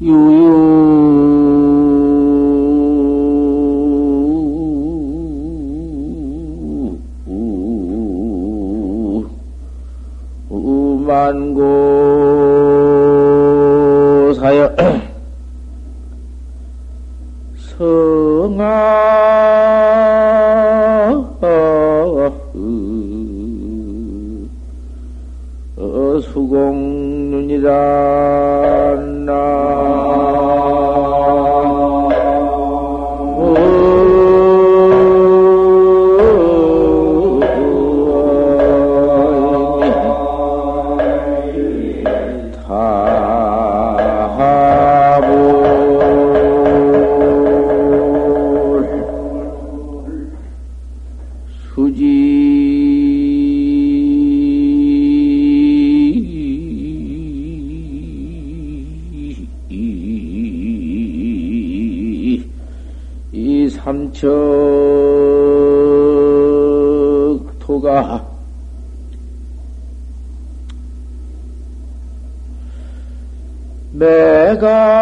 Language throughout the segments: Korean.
유유 내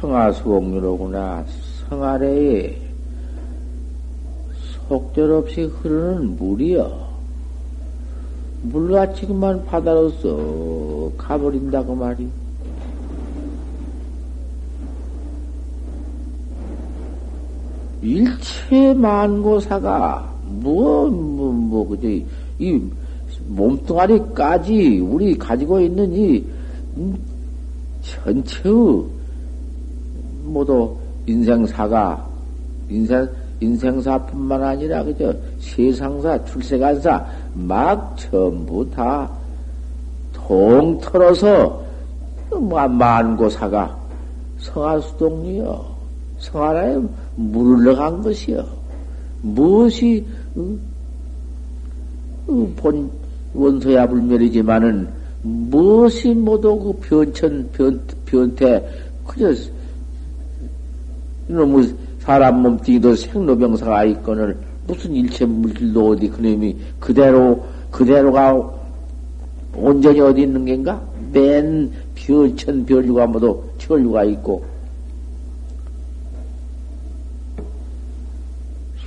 성하수옥류로구나. 성아래에 속절없이 흐르는 물이여. 물같이 그만 바다로 서 가버린다고 말이. 일체 만고사가 뭐, 뭐, 뭐, 그저, 이 몸뚱아리까지 우리 가지고 있는 이, 음, 전체의 모두 인생사가, 인생, 인생사뿐만 아니라, 그저, 세상사, 출세간사, 막 전부 다 통틀어서, 뭐, 만고사가 성하수동이요. 성하라에 넣어간 것이요. 무엇이, 응? 응, 본, 원소야 불멸이지만은, 무엇이 모두 그 변천, 변, 변태, 그저, 너무 사람 몸뚱이도 생로병사가 있거늘 무슨 일체 물질도 어디 그놈이 그대로, 그대로가 온전히 어디 있는 겐가? 맨 변천 별류가 모두 천류가 있고,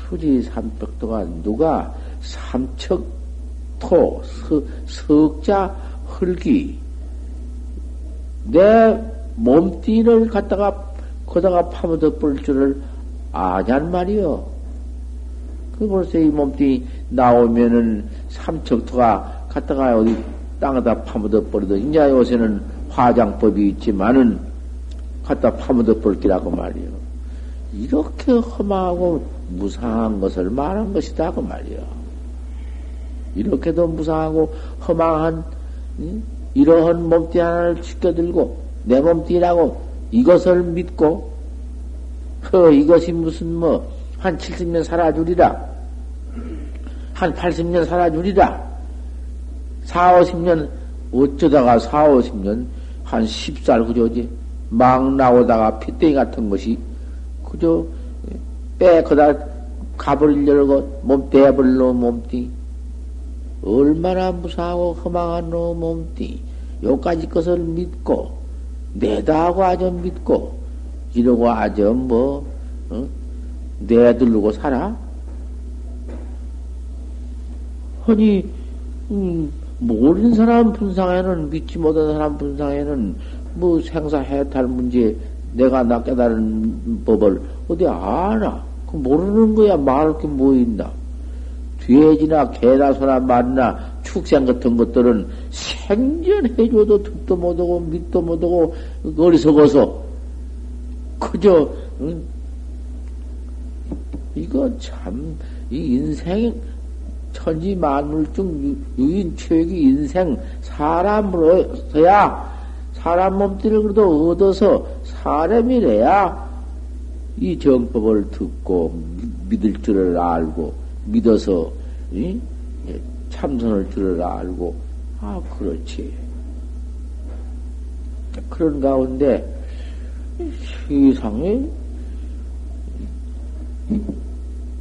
수지 삼백도가 누가 삼척 토, 서, 석자 흙이 내 몸띠를 갖다가 거다가 파묻어 볼 줄을 아냔 말이요. 그 벌써 이 몸띠 나오면은 삼척토가 갖다가 어디 땅에다 파묻어 버리도 이제 요새는 화장법이 있지만은 갖다 파묻어 볼기라고 말이요. 이렇게 험하고 무상한 것을 말한 것이다 그 말이요. 이렇게도 무상하고 험한 응? 이러한 몸띠 하나를 지켜들고 내 몸띠라고 이것을 믿고 그 이것이 무슨 뭐 한 70년 살아주리라. 한 80년 살아주리라. 4, 50년 어쩌다가 4, 50년 한 10살 그저지 막 나오다가 피땡이 같은 것이 그저 빼 그다 가버리려고 몸 대버리려 몸띠. 얼마나 무사하고 허망한 놈 몸띠. 요까지 것을 믿고 내다 하고 아주 믿고 이러고 아주 뭐 어? 내들르고 살아? 아니 음, 모르는 사람 분상에는 믿지 못하는 사람 분상에는 뭐 생사 해탈 문제 내가 나 깨달은 법을 어디 아나? 그 모르는 거야 말할 게 뭐 있나? 돼지나 개나 소나 말이나 축생 같은 것들은 생전해줘도 듣도 못하고 믿도 못하고 어리석어서 그저 응? 이거 참 이 인생 천지 만물 중 유인 최기 인생 사람으로서야 사람 몸띠를 그래도 얻어서 사람이래야 이 정법을 듣고 믿을 줄을 알고 믿어서 이? 참선을 줄을 알고 아 그렇지. 그런 가운데 세상에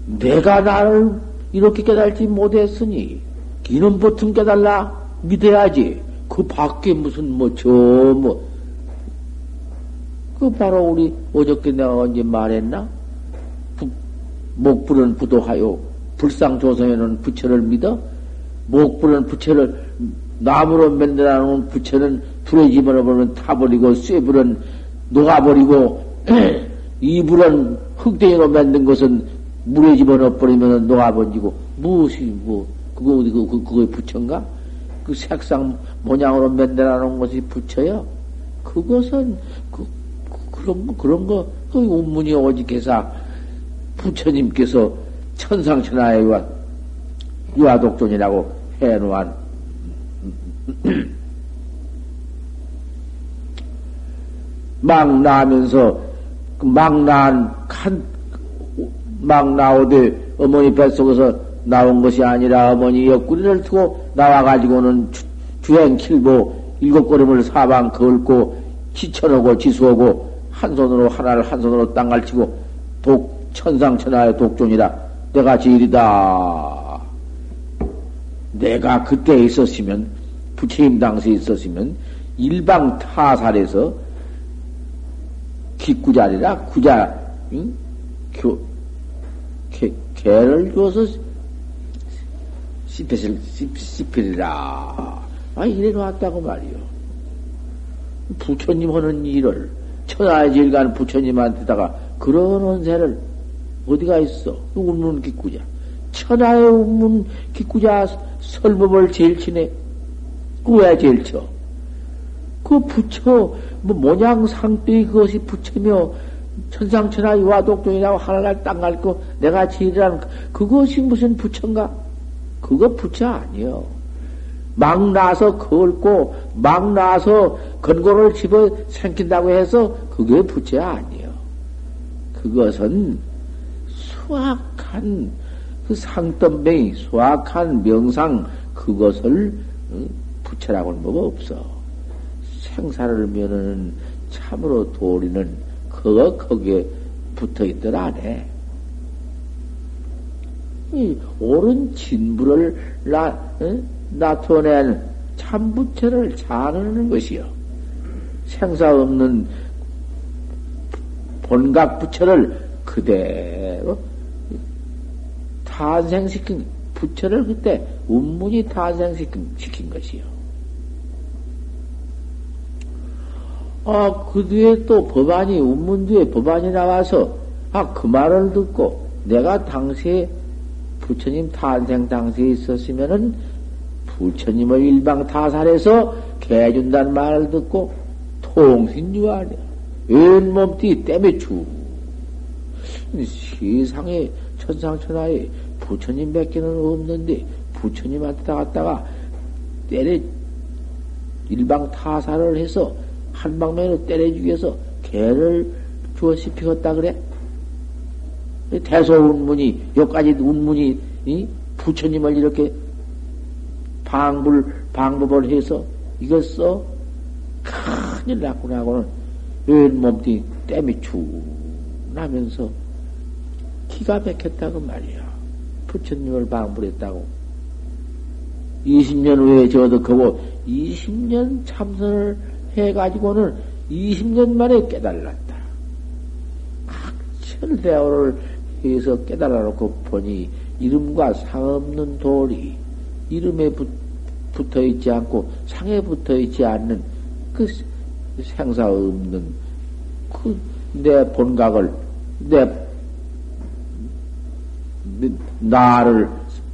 내가 나를 이렇게 깨달지 못했으니 이는 보통 깨달라 믿어야지. 그 밖에 무슨 뭐 저 뭐. 그 바로 우리 어저께 내가 언제 말했나? 부, 목불은 부도하여 불상조성에는 부처를 믿어 목불은 부처를 나무로 만들어 놓은 부처는 불에 집어넣으면 타버리고 쇠불은 녹아버리고 이불은 흙덩이로 만든 것은 물에 집어넣어버리면 녹아버리고 무엇이 뭐 그거 어디 그, 그 그거의 부처인가? 그 색상 모양으로 만들어 놓은 것이 부처요. 그것은 그, 그 그런 거 그런 거그 운문이 오직 해서 부처님께서 천상천하에 유아독존이라고 해놓은 막 나면서 그막 나한 막 나오되 어머니 뱃속에서 나온 것이 아니라 어머니 옆구리를 두고 나와가지고는 주, 행 킬보 일곱 걸음을 사방 걸고 지쳐놓고 지수하고 한 손으로 하나를 한 손으로 땅갈치고 독 천상천하의 독존이라 내가 제일이다. 내가 그때 있었으면 부처님 당시에 있었으면 일방 타살해서 기구자리라 구자 응? 교, 개, 개를 주어서 씹히실, 씹히리라. 아, 이래 놨다고 말이요. 부처님 하는 일을, 천하의 질간 부처님한테다가 그런 언세를 어디가 있어? 운문 기구자. 천하의 운문 기구자 설법을 제일 치네. 그왜 제일 쳐? 그 부처, 뭐, 모양 상대이 그것이 부처며, 천상천하 유화독종이라고 하나날 땅갈 거 내가 지으라는 그것이 무슨 부처인가? 그거 부처 아니요. 막 나서 걸고 막 나서 건고를 집어 생긴다고 해서 그게 부처 아니요. 그것은 수악한 그 상덤뱅이 수악한 명상 그것을 부처라고는 뭐가 없어. 생사를 면은 참으로 도리는 그거 거기에 붙어 있들 안에. 이 옳은 진부를 나, 어? 나타낸 참부처를 잘하는 것이요. 생사 없는 본각 부처를 그대로 탄생시킨 부처를 그때 운문이 탄생시킨 시킨 것이요. 아, 그 뒤에 또 법안이, 운문 뒤에 법안이 나와서, 아, 그 말을 듣고, 내가 당시에, 부처님 탄생 당시에 있었으면은, 부처님을 일방 타살해서 개준다는 말을 듣고, 통신유하네. 왼몸띠 땜에 추. 세상에, 천상천하에 부처님 밖에는 없는데, 부처님한테 갔다가 때려 일방 타살을 해서 한 방면으로 때려주기 위해서 개를 주어 씹히었다 그래? 대소운문이, 여기까지 운문이, 이? 부처님을 이렇게 방불, 방법을 해서 이것써 큰일 났구나 하고는 왼몸띠 땜이 축 나면서 기가 막혔다고 말이야. 부처님을 방불했다고. 20년 후에 저도 그거 20년 참선을 해가지고는 20년 만에 깨달았다. 학철대오를 해서 깨달아 놓고 보니 이름과 상없는 돌이 이름에 붙, 붙어 있지 않고 상에 붙어 있지 않는 그 생사 없는 그 내 본각을 내 나를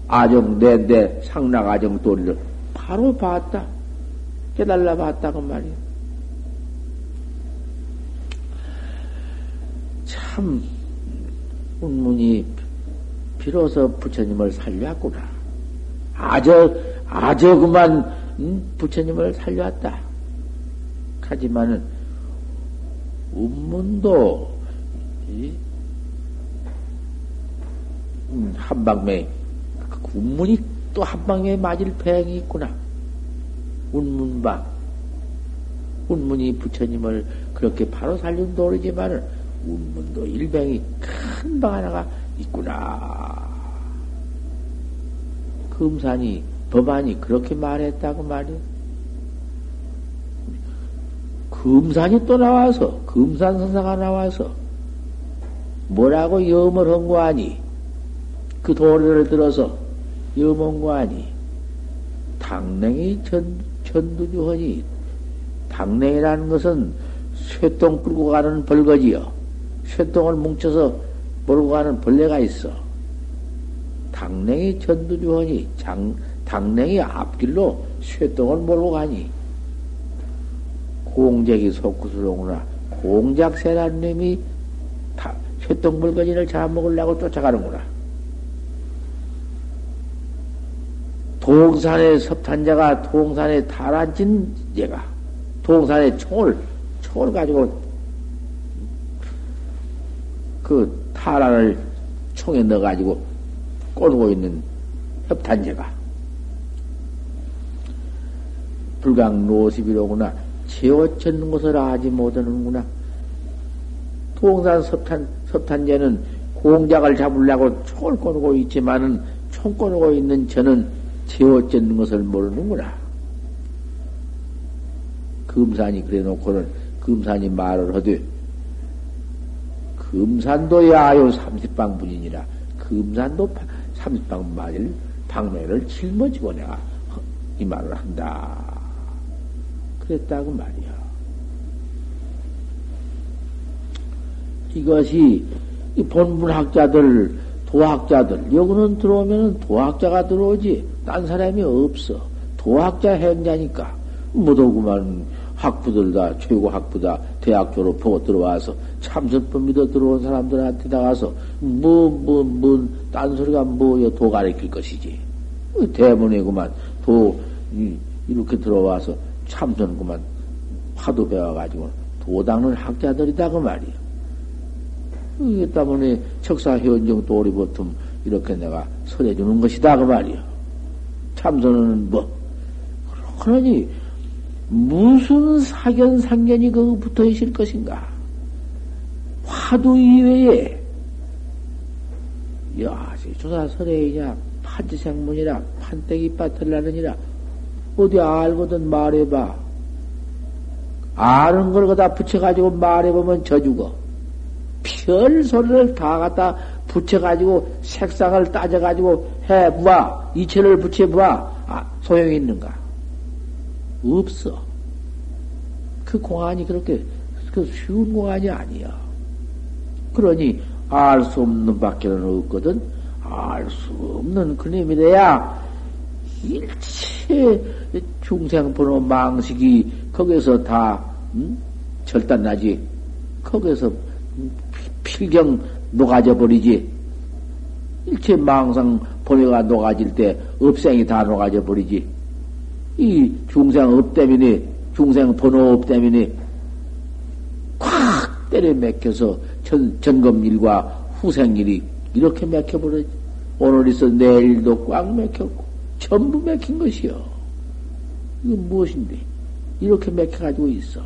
아정, 내내 상락 아정 도리를 바로 봤다. 깨달라 봤다고 말이야. 참, 운문이 비로소 부처님을 살려왔구나. 아저, 아저 그만, 부처님을 살려왔다. 하지만은, 운문도, 음, 한방매, 운문이 또 한방에 맞을 배행이 있구나. 운문방. 운문이 부처님을 그렇게 바로 살린 도리지만은, 운문도 일병이 큰 방 하나가 있구나. 금산이, 법안이 그렇게 말했다고 말이야. 금산이 또 나와서, 금산 선사가 나와서, 뭐라고 염을 한 거 아니? 그 도리를 들어서 아니? 당냉이 전, 전두주허니, 당냉이라는 것은 쇠똥 끌고 가는 벌거지요. 쇠똥을 뭉쳐서 몰고 가는 벌레가 있어. 당냉이 전두주허니, 장, 당냉이 앞길로 쇠똥을 몰고 가니. 공작이 속구스러구나. 공작새라는 놈이 쇠똥 물건이를 잡아먹으려고 쫓아가는구나. 동산의 섭탄자가 동산에 달아진 얘가 동산에 총을 총을 가지고 그 타란을 총에 넣어가지고 꼬르고 있는 협탄제가 불강 노십이로구나. 채워쳤는 것을 아지 못하는구나. 동산 섭탄 섭탄제는 공작을 잡으려고 총을 꼬르고 있지만은 총 꼬르고 있는 저는 채워졌는 것을 모르는구나. 금산이 그래 놓고는 금산이 말을 하되 금산도 야요 삼십방 분이니라 금산도 삼십방 말일 방매를 짊어지고 내가 이 말을 한다. 그랬다고 말이야. 이것이 이 본문학자들, 도학자들, 여기는 들어오면 도학자가 들어오지, 딴 사람이 없어. 도학자 행자니까. 못 오구만 학부들 다, 최고 학부다, 대학 졸업하고 들어와서 참선법 믿어 들어온 사람들한테 나가서 뭐, 뭐, 뭐, 딴소리가 뭐여 도 가르칠 것이지. 대문이구만 도, 이렇게 들어와서 참선구만 화두 배워가지고 도당은 학자들이다 그 말이야. 이기 때문에 척사 현정 도리 보통 이렇게 내가 설해주는 것이다 그 말이야. 참선은 뭐 그러니 무슨 사견 상견이 그 붙어 있을 것인가? 화두 이외에 야, 조사 설해이냐 판지생문이라 판때기 빠틀라느니라 어디 알거든 말해봐. 아는 걸 갖다 붙여가지고 말해보면 져 죽어. 별 소리를 다 갖다 붙여가지고 색상을 따져가지고 해봐. 이체를 붙여봐. 아, 소용이 있는가? 없어. 그 공안이 그렇게 그 쉬운 공안이 아니야. 그러니 알 수 없는 밖에는 없거든. 알 수 없는 그놈이 돼야 일체 중생번뇌 망식이 거기서 다 음? 절단나지. 거기서 필경 녹아져 버리지. 일체 망상 번뇌가 녹아질 때 업생이 다 녹아져 버리지. 이 중생 업 때문에, 중생 번뇌 업 때문에 콱 때려 맥혀서 전, 점검일과 후생일이 이렇게 맥혀버리지. 오늘 있어 내일도 꽉 맥혔고, 전부 맥힌 것이요. 이건 무엇인데? 이렇게 맥혀가지고 있어.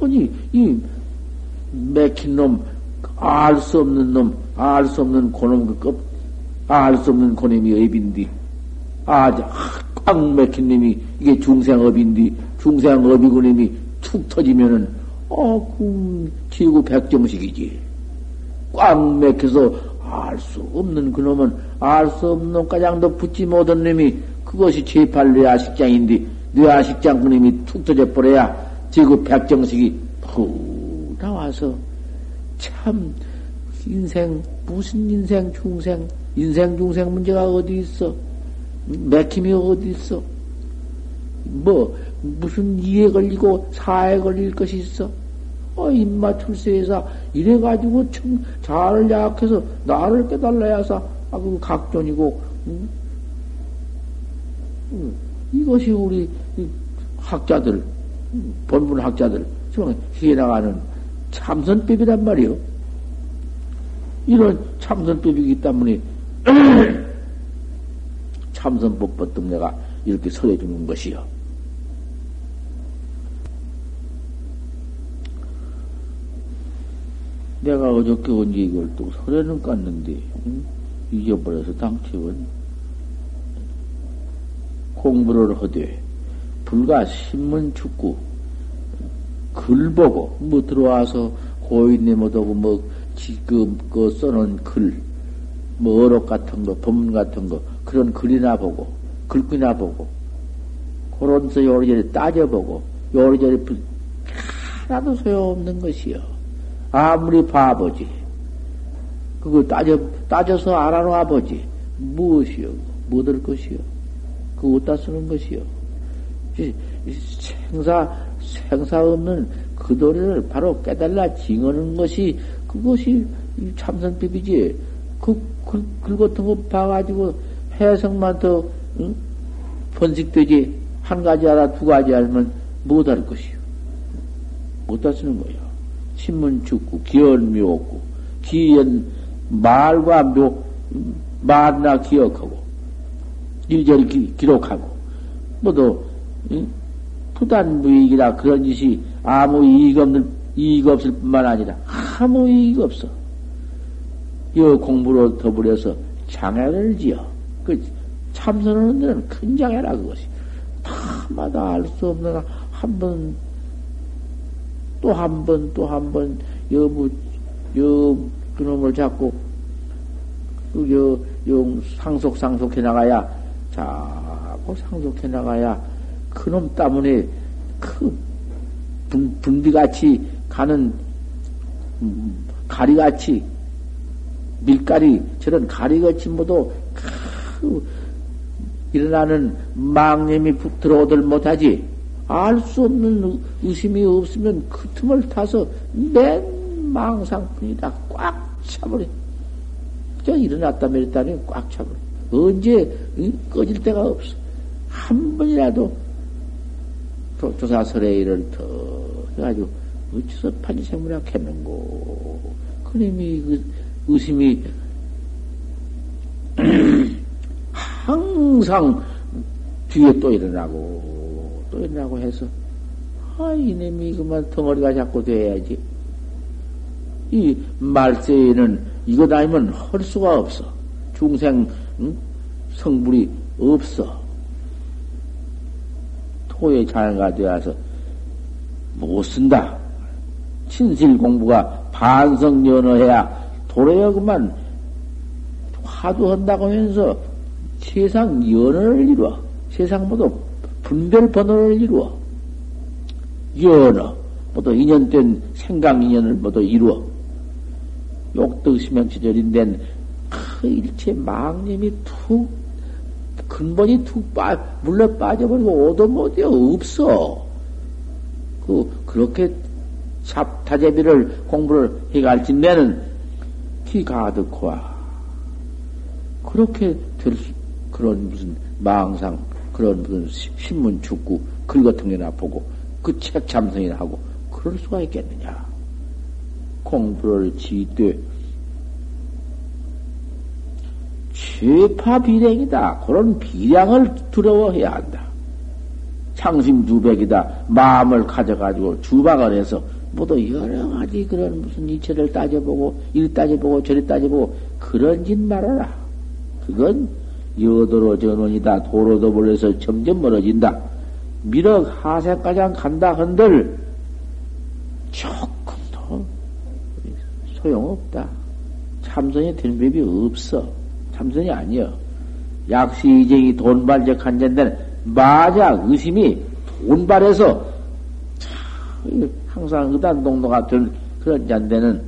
아니, 이 맥힌 놈, 알 수 없는 놈, 알 수 없는 고놈 그 급, 알 수 없는 고놈이 업인디. 아, 꽉 맥힌 놈이 이게 중생업인디, 중생업이고 놈이 툭 터지면은, 어, 그, 지구 백정식이지. 꽉 맥혀서 알 수 없는 그놈은 알 수 없는 놈가장도 붙지 못한 놈이 그것이 제팔 뇌아식장인데, 뇌아식장 그놈이 툭 터져 버려야 지구 백정식이 푹 나와서 참 인생 무슨 인생 중생 인생 중생 문제가 어디 있어? 맥힘이 어디 있어? 뭐 무슨 이에 걸리고 사에 걸릴 것이 있어? 어, 입맞출세에서 이래 가지고 참잘 약해서 나를 깨달아야서 아, 그 각존이고, 응? 응. 이것이 우리 학자들, 본분 학자들, 지금 해 나가는 참선법이란 말이요. 이런 참선법이기 때문에 참선법 법등 내가 이렇게 설해 주는 것이요. 내가 어저께 언제 이걸 또 설에는 깠는데, 응? 잊어버려서 당초은 공부를 하되, 불과 신문 축구, 글 보고, 뭐 들어와서 고인네 못하고, 뭐, 지금 그 써놓은 글, 뭐 어록 같은 거, 법문 같은 거, 그런 글이나 보고, 글귀나 보고, 그런 서 요리저리 따져보고, 요리저리 하나도 소용없는 것이요. 아무리 바보지. 그거 따져, 따져서 알아놔 보지. 무엇이요? 뭐될 것이요? 그거 어디다 쓰는 것이요? 생사, 생사 없는 그 도리를 바로 깨달라 징하는 것이, 그것이 참선법이지. 그, 그, 글 같은 거 봐가지고 해석만 더, 응? 번식되지. 한 가지 알아, 두 가지 알면 못할 것이요. 못다 쓰는 거예요. 신문 죽고 기언 묘고 기연 말과 묘 말나 기억하고 일절히 기, 기록하고 뭐도 부단 무익이라 그런 짓이 아무 이익 없는 이익 없을 뿐만 아니라 아무 이익 없어. 여 공부로 더불어서 장애를 지어. 그 참선하는 데는 큰 장애라 그것이. 다마다 알 수 없는 한 번 또 한 번, 또 한 번, 여부, 여, 그놈을 잡고, 그, 여, 용, 상속, 상속해 나가야, 자꾸 상속해 나가야, 그놈 때문에, 그, 분, 분비같이 가는, 음, 가리같이, 밀가리, 저런 가리같이 모두, 그, 일어나는 망념이 들어오들 못하지. 알 수 없는 의심이 없으면 그 틈을 타서 맨 망상뿐이다. 꽉 차버려. 저 일어났다 내렸다니 꽉 차버려. 언제 꺼질 데가 없어. 한 번이라도 조사설에 이를 더 해가지고 어째서 판지생물학 했는고. 그님이 그 의심이 항상 뒤에 또 일어나고 또이라고 해서, 아, 이놈이 그만 덩어리가 자꾸 돼야지. 이 말세에는 이것 아니면 할 수가 없어. 중생, 응? 성불이 없어. 토의 자녀가 되어서 못 쓴다. 친실 공부가 반성연어해야 도래야 그만 화두한다고 하면서 세상 연어를 이루어. 세상 모두 분별 번호를 이루어. 연어, 모두 인연된 생각 인연을 모두 이루어. 욕덕 심명치절인된 그 일체 망님이 툭, 근본이 툭 빠, 물러 빠져버리고 오도 못해 없어. 그, 그렇게 잡 타제비를 공부를 해갈지 내는 기가 득화. 그렇게 될 수, 그런 무슨 망상, 그런 무슨 신문 축구 글 같은 게나 보고 그 책 참선이나 하고 그럴 수가 있겠느냐. 공부를 지되 최파 비량이다. 그런 비량을 두려워해야 한다. 창심 두백이다. 마음을 가져가지고 주박을 해서 모두 여러 가지 그런 무슨 이체를 따져보고 일 따져보고 저리 따져보고 그런 짓 말아라. 그건 여도로 전원이다. 도로도 벌려서 점점 멀어진다. 미륵 하세까지 간다 한들 조금 더 소용없다. 참선이 되는 법이 없어. 참선이 아니여. 약시 이쟁이 돈발적 한 잔데는 맞아 의심이 돈발해서 항상 의단동로 같은 그런 잔데는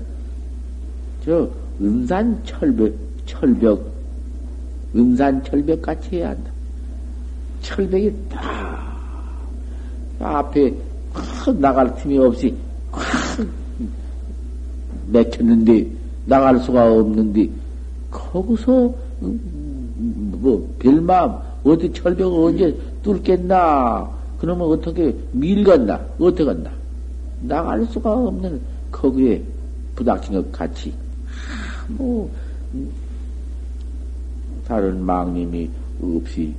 저 은산 철벽 철벽 응산 철벽 같이 해야 한다. 철벽이 딱 앞에 확 나갈 틈이 없이 확 맥혔는데 나갈 수가 없는데 거기서 음, 뭐 별마음 어디 철벽을 언제 뚫겠나. 그러면 어떻게 밀건나 어떻게 간다 나갈 수가 없는 거기에 부닥친 것 같이. 뭐 음, 다른 망님이 없이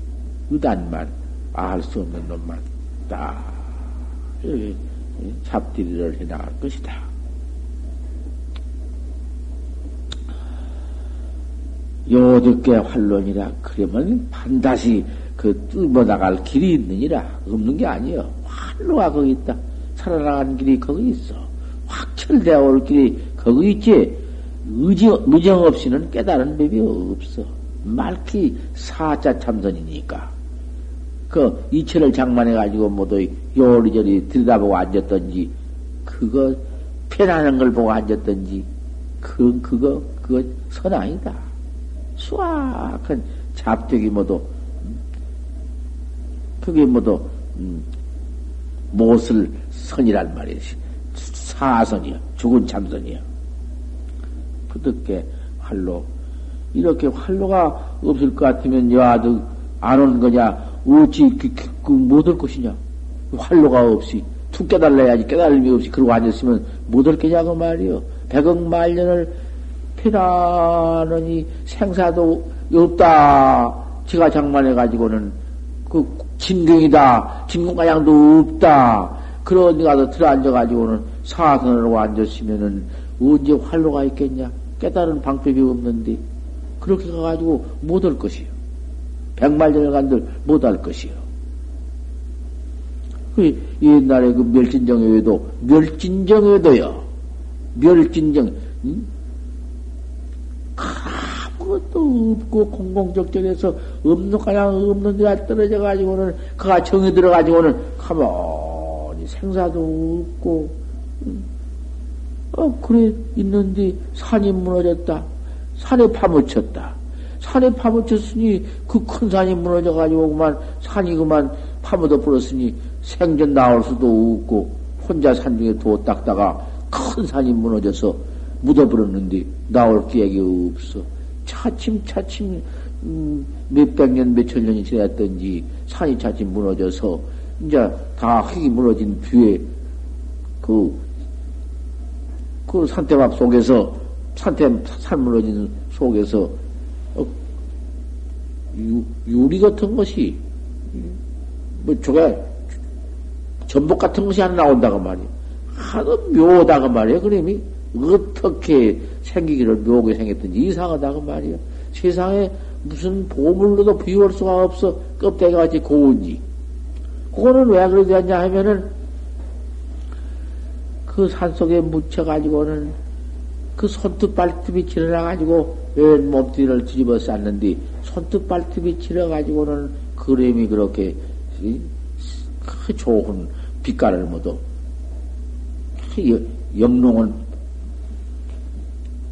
의단만 알 수 없는 놈만 딱 잡디를 해나갈 것이다. 요득게 활론이라 그러면 반드시 그 뚫어 나갈 길이 있느니라. 없는 게 아니여 활로가 거기 있다. 살아나간 길이 거기 있어. 확철되어 올 길이 거기 있지. 의정, 무정 없이는 깨달은 법이 없어. 말기 사자 참선이니까. 그 이체를 장만해 가지고 모두 요리저리 들여다보고 앉았던지 그거 편하는 걸 보고 앉았던지 그 그거 그거 선아니다 수확한 잡되기 모두 그게 모두 음, 못을 선이란 말이지 사선이야 죽은 참선이야 부득게 활로 이렇게 활로가 없을 것 같으면 여아도 안 오는 거냐? 어찌 그, 그, 그, 못올 것이냐? 활로가 없이 툭 깨달아야지 깨달음이 없이 그러고 앉았으면 못 올 거냐고 말이요. 백억 말년을 피나느니 생사도 없다 지가 장만해가지고는 그 진경이다 진공가양도 없다 데 가서 들어앉아가지고는 사선으로 앉았으면은 언제 활로가 있겠냐 깨달은 방법이 없는데 그렇게 가가지고 못올 것이요. 백말년을 간들 못 할 것이요. 그 옛날에 그 멸진정에도 멸진정에도요. 멸진정 응? 아무것도 없고 공공적절해서 없는 가냥 없는 데가 떨어져 가지고는 그가 정이 들어 가지고는 가만히 생사도 없고 응? 어 그래 있는데 산이 무너졌다. 산에 파묻혔다. 산에 파묻혔으니 그 큰 산이 무너져 가지고 그만 산이 그만 파묻어 버렸으니 생전 나올 수도 없고 혼자 산 중에 도 닦다가 큰 산이 무너져서 묻어버렸는데 나올 기획이 없어. 차츰 차츰 음, 몇백 년, 몇천 년이 지났던지 산이 차츰 무너져서 이제 다 흙이 무너진 뒤에 그, 그 산대밥 속에서 산태, 산 무너지는 속에서, 어, 유, 유리 같은 것이, 뭐, 저게, 전복 같은 것이 안 나온다고 말이야. 하도 묘하다고 말이야. 그림이 어떻게 생기기를 묘하게 생겼든지 이상하다고 말이야. 세상에 무슨 보물로도 비울 수가 없어. 껍데기 같이 고운지. 그거는 왜 그러지 않냐 하면은 그 산속에 묻혀가지고는 그 손톱 발톱이 지나가지고 웬 몸뚱이를 뒤집어 쌌는데 손톱 발톱이 지나가지고는 그림이 그렇게 그 좋은 빛깔을 모두 영롱은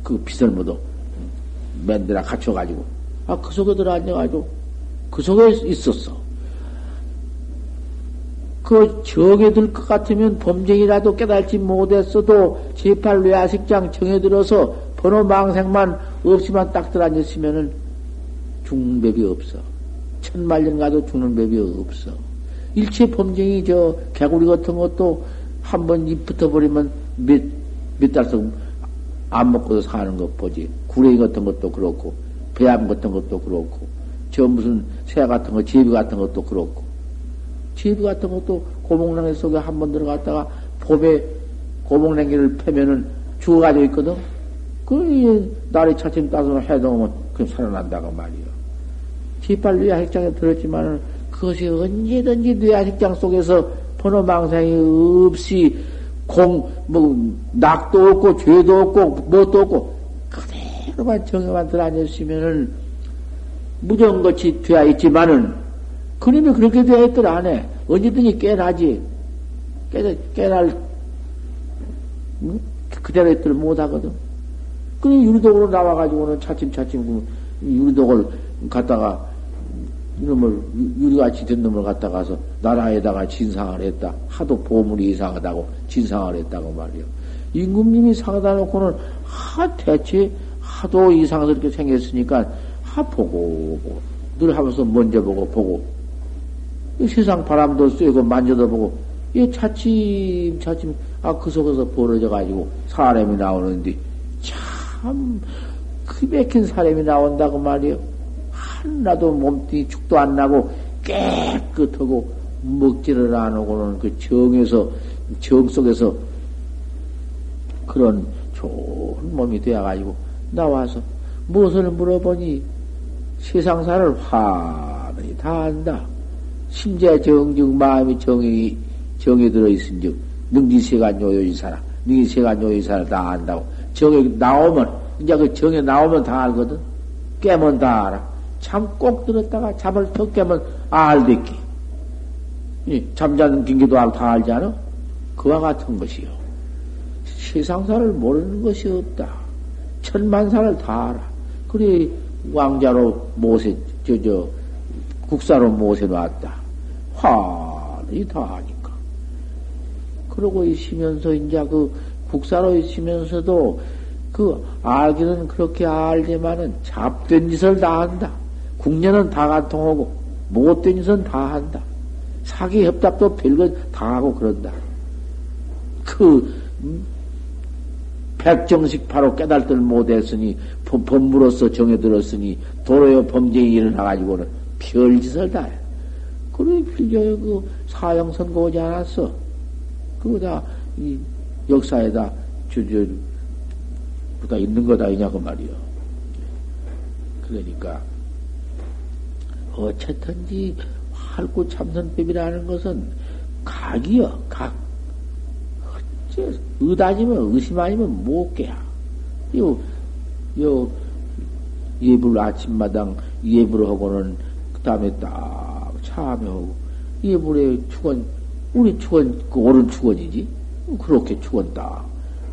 그 빛을 모두 맨들어 갖춰가지고 아 그 속에 들어 앉아가지고 그 속에 있었어. 그 정에 들 것 같으면 범죄이라도 깨달지 못했어도 제팔 외아식장 정에 들어서 번호 망생만 없이만 딱 들어앉았으면은 죽는 법이 없어. 천만년 가도 죽는 법이 없어. 일체 범죄이 저 개구리 같은 것도 한 번 입 붙어버리면 몇, 몇 달씩 안 먹고도 사는 것 보지. 구레이 같은 것도 그렇고, 배암 같은 것도 그렇고, 저 무슨 새 같은 거, 제비 같은 것도 그렇고. 제비 같은 것도 고목냉이 속에 한 번 들어갔다가 봄에 고목냉이를 패면은 죽어가지고 있거든. 그 날이 차츰 따서 해동하면 그럼 살아난다고 말이요. 지빨 뇌하식장에 들었지만은 그것이 언제든지 뇌하식장 속에서 번호망상이 없이 공, 뭐, 낙도 없고, 죄도 없고, 뭣도 없고, 그대로만 정에만 들어앉았으면은 무정같이 되어 있지만은 그림이 그렇게 되어 있더라, 안에. 언제든지 깨나지. 깨, 깨날, 응? 그대로 있더를 못하거든. 그래, 유리독으로 나와가지고는 차츰차츰 그 유리독을 갖다가 이놈을 유리같이 된 놈을 갖다가서 나라에다가 진상을 했다. 하도 보물이 이상하다고 진상을 했다고 말이요. 임금님이 상하다 놓고는 하 대체 하도 이상스럽게 생겼으니까 하 보고 보고 늘 하면서 먼저 보고 보고 세상 바람도 쐬고 만져도 보고 이 차츰 차츰 아 그 속에서 벌어져 가지고 사람이 나오는데 참 그 맥힌 사람이 나온다고 말이요. 하나도 몸뚱이 축도 안 나고 깨끗하고 먹지를 안 하고는 그 정에서 정 속에서 그런 좋은 몸이 되어가지고 나와서 무엇을 물어보니 세상사를 환히 다 안다. 심재 정증 마음이 정이 정에 들어있은 즉 능지세간 요요이사라 능지세간 요요이사라 다 안다고. 정에 나오면 이제 그 정에 나오면 다 알거든. 깨면 다 알아 참꼭 들었다가 잠을 더 깨면 알겠기. 잠자는 긴기도 다 알지 않아? 그와 같은 것이요. 세상사를 모르는 것이 없다. 천만사를 다 알아. 그래 왕자로 모세 저 저 국사로 모세 놨다. 환히 다 아니까. 그러고 있으면서 이제 그 국사로 있으면서도 그 알기는 그렇게 알지만은 잡된 짓을 다 한다. 국녀는 다 간통하고 못된 짓은 다 한다. 사기 협잡도 별거 다 하고 그런다. 그 음, 백정식 바로 깨달들 못했으니 법무로서 정해들었으니 도로의 범죄에 일어나가지고는 별짓을 다 해. 그래 필요 그 사형 선고 오지 않았어. 그거 다 이 역사에다 주저 그다 있는 거다 이냐고 말이요. 그러니까 어쨌든지 활구 참선법이라는 것은 각이여 각. 어째 의다지면 의심 아니면 못 깨야. 요, 요 예불 아침마당 예불 하고는 그 다음에 딱 참여하고 예불의 축원 우리 축원 그 옳은 축원이지 그렇게 축원 다.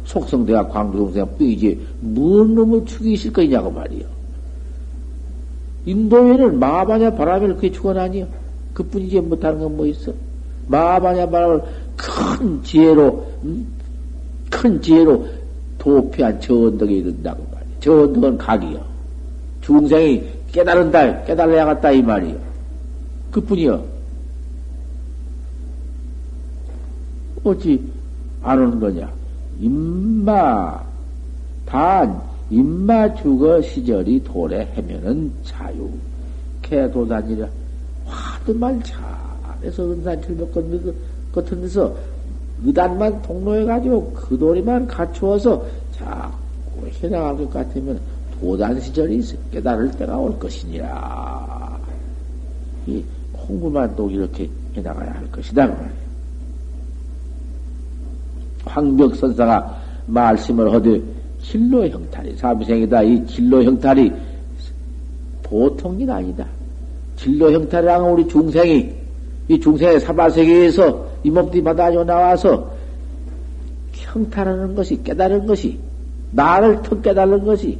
속성대가 광주동생 삐지 뭔 놈을 있을 거냐고 말이요. 인도에는 마바냐 바람을 그게 축원하니요. 그뿐이지 못하는 건 뭐 있어? 마바냐 바람을 큰 지혜로 음? 큰 지혜로 도피한 저 언덕에 이른다고 말이요. 저 언덕은 각이요. 중생이 깨달은다, 깨달아야겠다 이 말이요. 그뿐이요. 어찌 안 오는 거냐? 임마, 단, 임마 죽어 시절이 도래 해면은 자유. 개도단이라. 화두만 잘해서 은산철벽 같은 데서 의단만 통로해 가지고 그 도리만 갖추어서 자꾸 해나갈 것 같으면 도단 시절이. 깨달을 때가 올 것이니라. 이 공부만 또 이렇게 해나가야 할 것이다. 그. 황벽선사가 말씀을 하되 진로 형탈이 사비생이다. 이 진로 형탈이 보통 일 아니다. 진로 형탈이랑 우리 중생이 이 중생의 사바세계에서 이 몸뚱이 받아줘 나와서 형탈하는 것이 깨달은 것이 나를 턱 깨달은 것이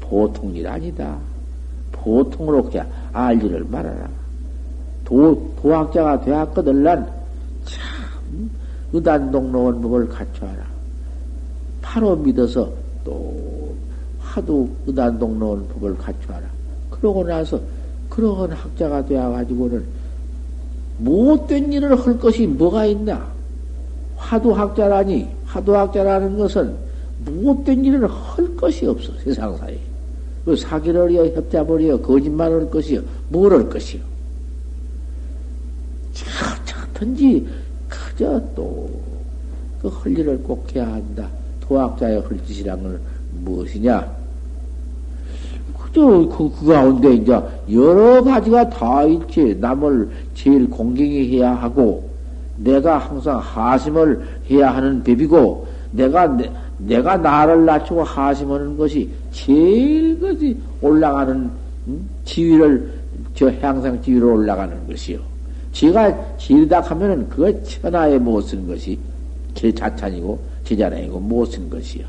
보통 일 아니다. 보통으로 그냥 알지를 말아라. 도, 도학자가 되었거들란 참 의단동로원 법을 갖춰라. 바로 믿어서 또 하도 의단동로원 법을 갖춰라. 그러고 나서 그러한 학자가 되어가지고는 못된 일을 할 것이 뭐가 있나? 화두학자라니, 화두학자라는 것은 못된 일을 할 것이 없어, 세상사에. 그 사기를 이어, 협잡을 이어, 거짓말을 할 것이요, 뭘할 것이요. 차든지 그저 또그 할 일을 꼭 해야 한다. 도학자의 할 짓이란 건 무엇이냐? 그저 그, 그 가운데 이제 여러 가지가 다 있지. 남을 제일 공경히 해야 하고, 내가 항상 하심을 해야 하는 법이고, 내가, 내, 내가 나를 낮추고 하심하는 것이 제일 것이 올라가는, 음? 지위를, 저 향상 지위로 올라가는 것이요. 제가 지르다 하면은 그거 천하에 못쓴 것이 제 자찬이고 제자랑이고 못쓴 것이요.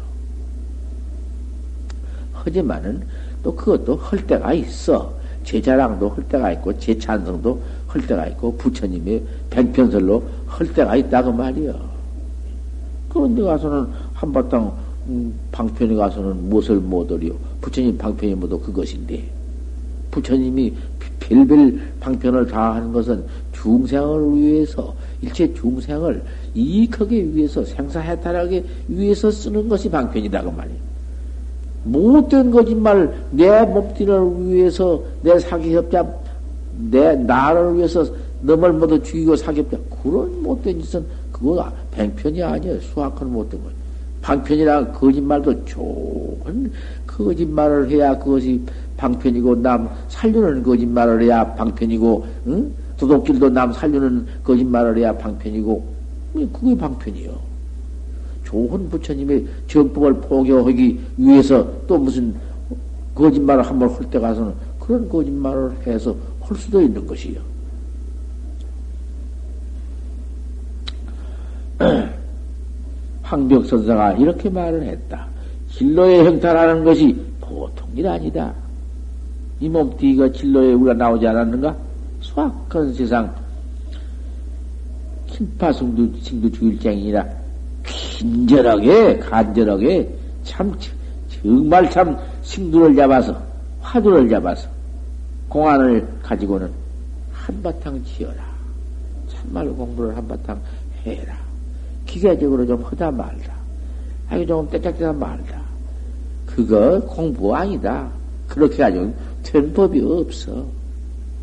하지만은 또 그것도 할 때가 있어. 제 자랑도 할 때가 있고, 제 찬성도 할 때가 있고, 부처님의 백편설로 할 때가 있다고 말이요. 그런데 가서는 한바탕 음, 방편에 가서는 무엇을 못하리요? 부처님 방편이 뭐도 그것인데. 부처님이 별별 방편을 다 하는 것은 중생을 위해서, 일체 중생을 이익하기 위해서, 생사해탈하기 위해서 쓰는 것이 방편이라고 말이에요. 못된 거짓말, 내 몸뚱이를 위해서, 내 사기협자, 내 나를 위해서 너를 모두 죽이고 사기협자, 그런 못된 짓은 그거 뱅편이 아니에요. 수학은 못된 거. 방편이라 거짓말도 좋은 거짓말을 해야 그것이 방편이고 남 살려는 거짓말을 해야 방편이고 응? 도둑질도 남 살려는 거짓말을 해야 방편이고 그게 방편이요. 좋은 부처님의 정법을 포교하기 위해서 또 무슨 거짓말을 한 번 할 때 가서는 그런 거짓말을 해서 할 수도 있는 것이요. 황벽선사가 이렇게 말을 했다. 진로의 형탈하는 것이 보통 일 아니다. 이 몸띠가 진로에 우리가 나오지 않았는가? 수학한 세상, 킨파승도, 칭도 주일장이라 친절하게, 간절하게, 참, 정말 참 승두를 잡아서, 화두를 잡아서, 공안을 가지고는 한바탕 지어라. 참말로 공부를 한바탕 해라. 기계적으로 좀 하다 말다. 아니, 좀 떼짝떼짝 말다. 그거 공부 아니다. 그렇게 가지고 된 법이 없어.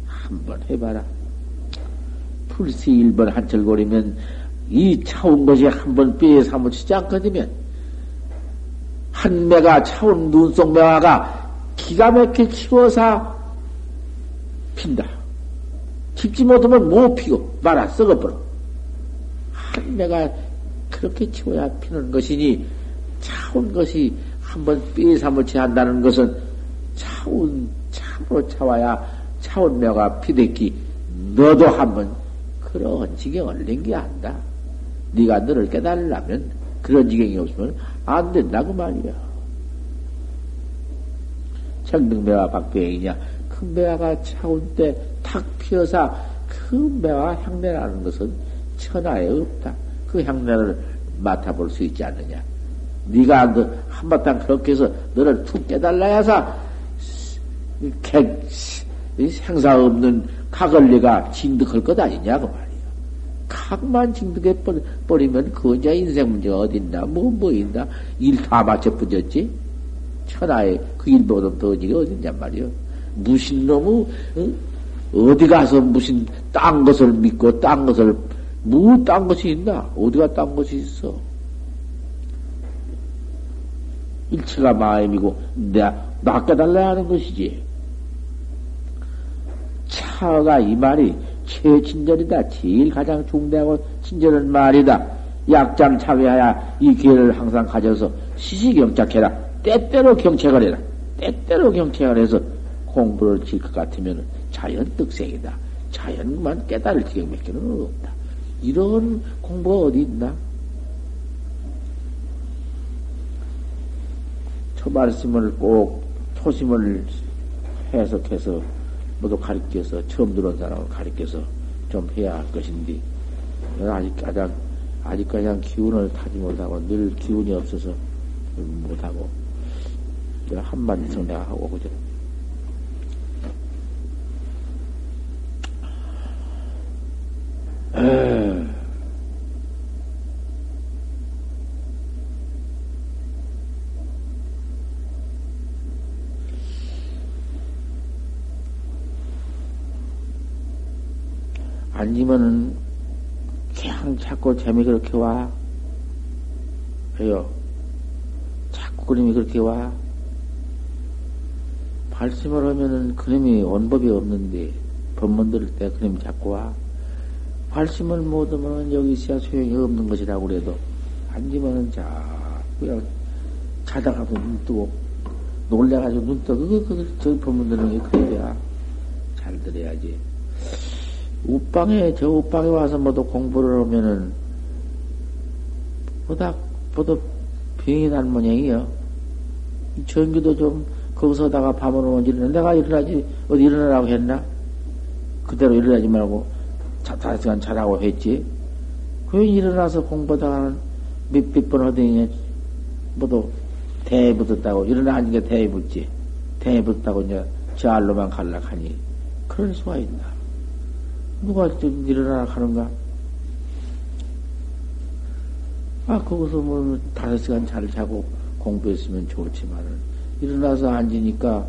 한번 해봐라. 풀시 1번 한철거리면 이 차온 것이 한번 뼈에 사무치지 않거든요. 한 매가 차온 눈속 매화가 기가 막히게 치워서 핀다. 집지 못하면 못 피고 말아 썩어버려. 한 매가 그렇게 치워야 피는 것이니 차온 것이 한번 뼈에 사무치 한다는 것은 차온 참으로 차와야 차온 매가 피됐기 너도 한번 그런 지경을 남겨한다. 네가 너를 깨달으려면 그런 지경이 없으면 안 된다고 말이야. 청등매와 박배이냐 큰 매화가 차올 때탁 피어서 그 매화 향내라는 것은 천하에 없다. 그 향내를 맡아볼 수 있지 않느냐. 네가 그 한바탕 그렇게 해서 너를 툭 깨달라야사 생사 없는 네가 진득할 것 아니냐고 말이야. 각만 징득해 버리면 그 혼자 인생 문제가 어딨나? 뭐, 뭐 있나? 일 다 맞춰 붙였지? 천하에 그 일보다 더 일이 어딨냔 말이요. 무슨 놈의, 어? 디 가서 무슨 딴 것을 믿고 딴 것을, 뭐 딴 것이 있나? 어디가 딴 것이 있어? 일체가 마음이고, 내가 낚아달라 하는 것이지. 차가 이 말이 최친절이다. 제일 가장 중대하고 친절한 말이다. 약장 차회하야 이 기회를 항상 가져서 시시경착해라. 때때로 경책을 해라. 때때로 경책을 해서 공부를 질 것 같으면 자연 득생이다. 자연만 깨달을 지경밖에는 없다. 이런 공부가 어디 있나? 저 말씀을 꼭 초심을 해석해서 모두 가르쳐서 처음 들어온 사람을 가르쳐서 좀 해야 할 것인데 아직 가장 아직 가장 기운을 타지 못하고 늘 기운이 없어서 못하고 한마디 성내가 하고 그죠. 에 앉으면은 그냥 자꾸 재미 그렇게 와. 왜요? 자꾸 그림이 그렇게 와. 발심을 하면은 그림이 원법이 없는데, 법문 들을 때 그림이 자꾸 와. 발심을 못하면 여기 있어야 소용이 없는 것이라고 그래도, 앉으면은 자꾸 자다가도 눈 뜨고, 놀래가지고 눈 떠. 그거, 그거, 저 법문 들는 게 그래야. 잘 들어야지. 우방에, 저 우방에 와서 모두 공부를 하면은, 보다, 보다 병이 난 모양이요. 전기도 좀 거기서다가 밤을 오면 일어나. 내가 일어나지, 어디 일어나라고 했나? 그대로 일어나지 말고, 자, 다섯 시간 자라고 했지. 그 일어나서 공부하다가는 몇몇 번 하더니, 뭐도 대에 붙었다고, 일어나 앉은 게 대에 붙지. 대에 붙었다고 이제 저 알로만 갈락하니. 그럴 수가 있나. 누가 좀 일어나라 하는가? 아, 거기서 뭐 다섯 시간 잘 자고 공부했으면 좋지만은, 일어나서 앉으니까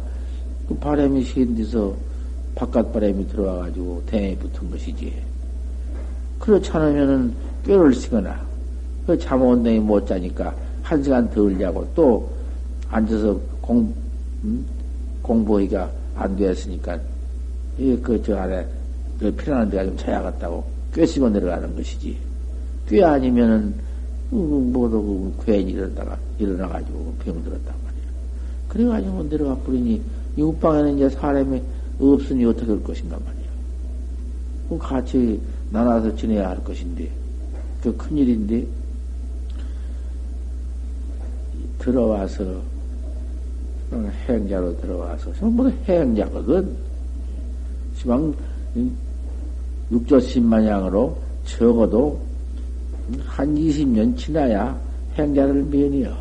그 바람이 신 데서 바깥 바람이 들어와가지고 대에 붙은 것이지. 그렇지 않으면은 뼈를 쓰거나, 그 잠온다이 못 자니까 한 시간 덜 자고 또 앉아서 공, 음? 공부하기가 안 되었으니까, 이, 그, 저 안에, 그 피나는 데가 좀 차야겠다고 꿰시고 내려가는 것이지. 꽤 아니면은, 뭐도 괜히 일어나다가, 일어나가지고 병들었단 말이야. 그래가지고 내려가 버리니, 이 우방에는 이제 사람이 없으니 어떻게 할 것인가 말이야. 그 같이 나눠서 지내야 할 것인데, 그 큰일인데, 들어와서, 행자로 들어와서, 전부 다 행자거든. 시방, 육조신마냥으로 적어도 한 20년 지나야 행자를 면이요.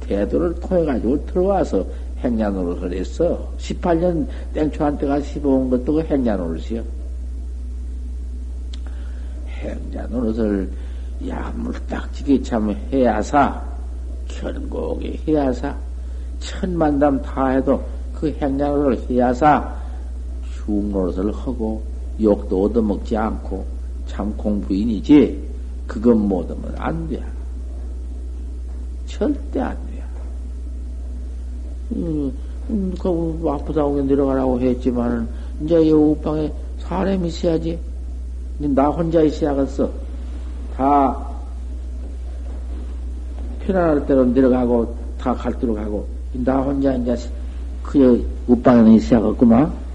태도를 통해가지고 들어와서 행자 노릇을 했어. 18년 땡초한 때가 15온 것도 그 행자 노릇이요. 행자 노릇을 야물딱지게 참 해야사, 견고하게 해야사, 천만담 다 해도 그 행자 노릇을 해야사, 흉노릇을 하고, 욕도 얻어먹지 않고, 참 공부인이지, 그것 못하면 안 돼. 절대 안 돼. 음, 음, 그, 아프다고 내려가라고 했지만은, 이제 이 우방에 사람이 있어야지. 나 혼자 있어야겠어. 다, 편안할 대로 내려가고, 다갈 대로 가고, 나 혼자 이제, 그, 우방에는 있어야겠구만.